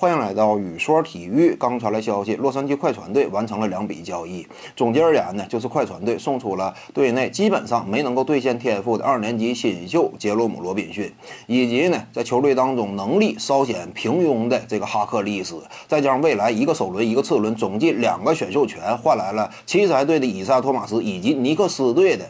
欢迎来到雨说体育。刚传来消息，洛杉矶快船队完成了两笔交易。总结而言呢，就是快船队送出了队内基本上没能够兑现天赋的二年级新秀杰罗姆·罗宾逊，以及呢在球队当中能力稍显平庸的这个哈克利斯，再加上未来一个首轮一个次轮总计两个选秀权，换来了奇才队的以萨·托马斯以及尼克斯队的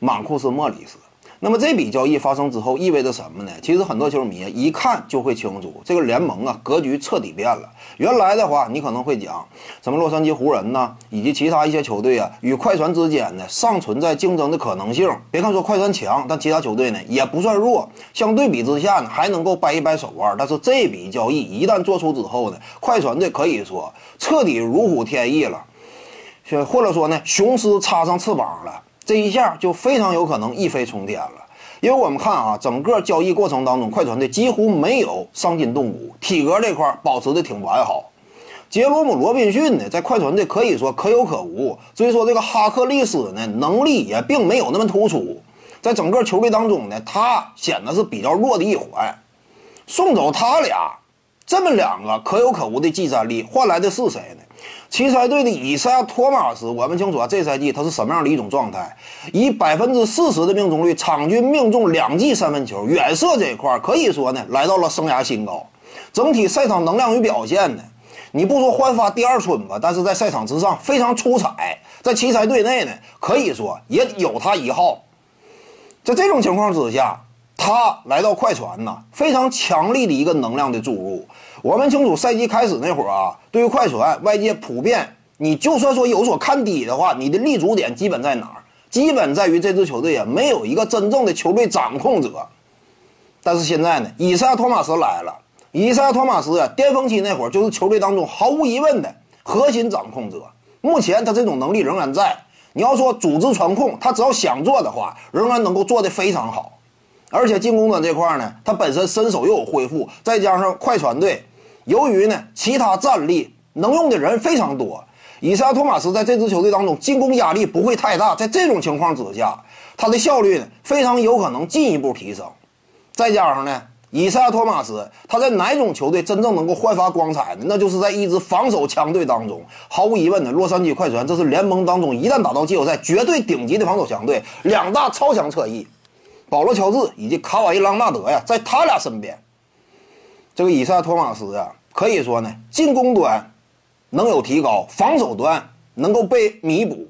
马库斯·莫里斯。那么这笔交易发生之后意味着什么呢？其实很多球迷一看就会清楚，这个联盟啊格局彻底变了。原来的话，你可能会讲什么洛杉矶湖人呐，以及其他一些球队啊与快船之间呢尚存在竞争的可能性。别看说快船强，但其他球队呢也不算弱，相对比之下呢还能够掰一掰手腕。但是这笔交易一旦做出之后呢，快船队可以说彻底如虎添翼了，或者说呢雄狮插上翅膀了。这一下就非常有可能一飞冲天了，因为我们看啊，整个交易过程当中，快船队几乎没有伤筋动骨，体格这块保持的挺完好。杰罗姆·罗宾逊呢，在快船队可以说可有可无，所以说这个哈克利斯呢，能力也并没有那么突出，在整个球队当中呢，他显得是比较弱的一环。送走他俩，这么两个可有可无的技战力，换来的是谁呢？奇才队的以赛亚·托马斯，我们清楚啊，这赛季他是什么样的一种状态？以百分之四十的命中率，场均命中两记三分球，远射这一块可以说呢，来到了生涯新高。整体赛场能量与表现呢，你不说焕发第二春吧，但是在赛场之上非常出彩。在奇才队内呢，可以说也有他一号。在这种情况之下，他来到快船呢，非常强力的一个能量的注入。我们清楚，赛季开始那会儿啊，对于快船，外界普遍，你就算说有所看低的话，你的立足点基本在哪儿？基本在于这支球队啊，没有一个真正的球队掌控者。但是现在呢，以赛亚·托马斯来了，以赛亚·托马斯啊，巅峰期那会儿就是球队当中毫无疑问的核心掌控者。目前他这种能力仍然在。你要说组织传控，他只要想做的话，仍然能够做得非常好。而且进攻端这块呢，他本身身手又有恢复，再加上快船队。由于呢，其他战力能用的人非常多，以赛亚·托马斯在这支球队当中进攻压力不会太大。在这种情况之下，他的效率呢非常有可能进一步提升。再加上呢，以赛亚·托马斯他在哪种球队真正能够焕发光彩呢？那就是在一支防守强队当中。毫无疑问的，洛杉矶快船这是联盟当中一旦打到季后赛绝对顶级的防守强队。两大超强侧翼，保罗·乔治以及卡瓦伊·朗纳德呀，在他俩身边。这个以赛·托马斯啊，可以说呢，进攻端能有提高，防守端能够被弥补，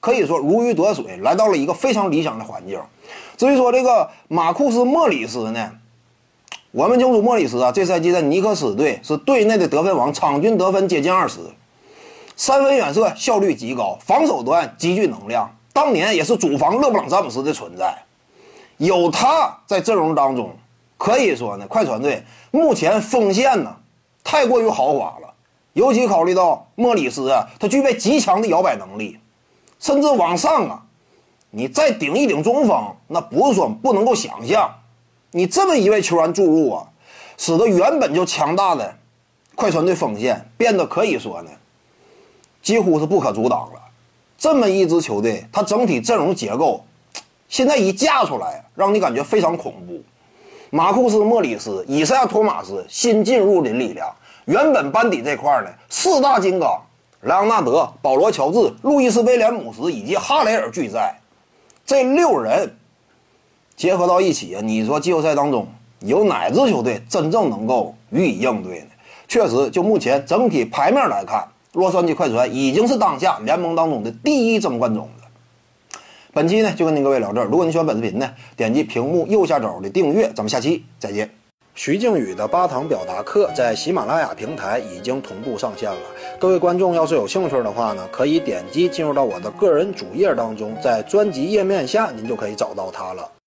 可以说如鱼得水，来到了一个非常理想的环境。至于说这个马库斯·莫里斯呢，我们清楚莫里斯啊，这赛季在尼克斯队是队内的得分王，场均得分接近二十，三分远射效率极高，防守端极具能量，当年也是主防勒布朗·詹姆斯的存在，有他在阵容当中。可以说呢，快船队目前锋线呢太过于豪华了，尤其考虑到莫里斯啊，他具备极强的摇摆能力，甚至往上啊，你再顶一顶中锋，那不是说不能够想象。你这么一位球员注入啊，使得原本就强大的快船队锋线变得可以说呢，几乎是不可阻挡了。这么一支球队，它整体阵容结构现在一架出来，让你感觉非常恐怖。马库斯·莫里斯、以赛亚·托马斯新进入的力量，原本班底这块呢，四大金刚莱昂纳德、保罗·乔治、路易斯·威廉姆斯以及哈雷尔俱在，这六人结合到一起啊，你说季后赛当中有哪支球队真正能够予以应对呢？确实，就目前整体牌面来看，洛杉矶快船已经是当下联盟当中的第一争冠种子。本期呢就跟您各位聊这儿。如果您喜欢本视频呢，点击屏幕右下角的订阅。咱们下期再见。徐静宇的八堂表达课在喜马拉雅平台已经同步上线了。各位观众要是有兴趣的话呢，可以点击进入到我的个人主页当中，在专辑页面下您就可以找到它了。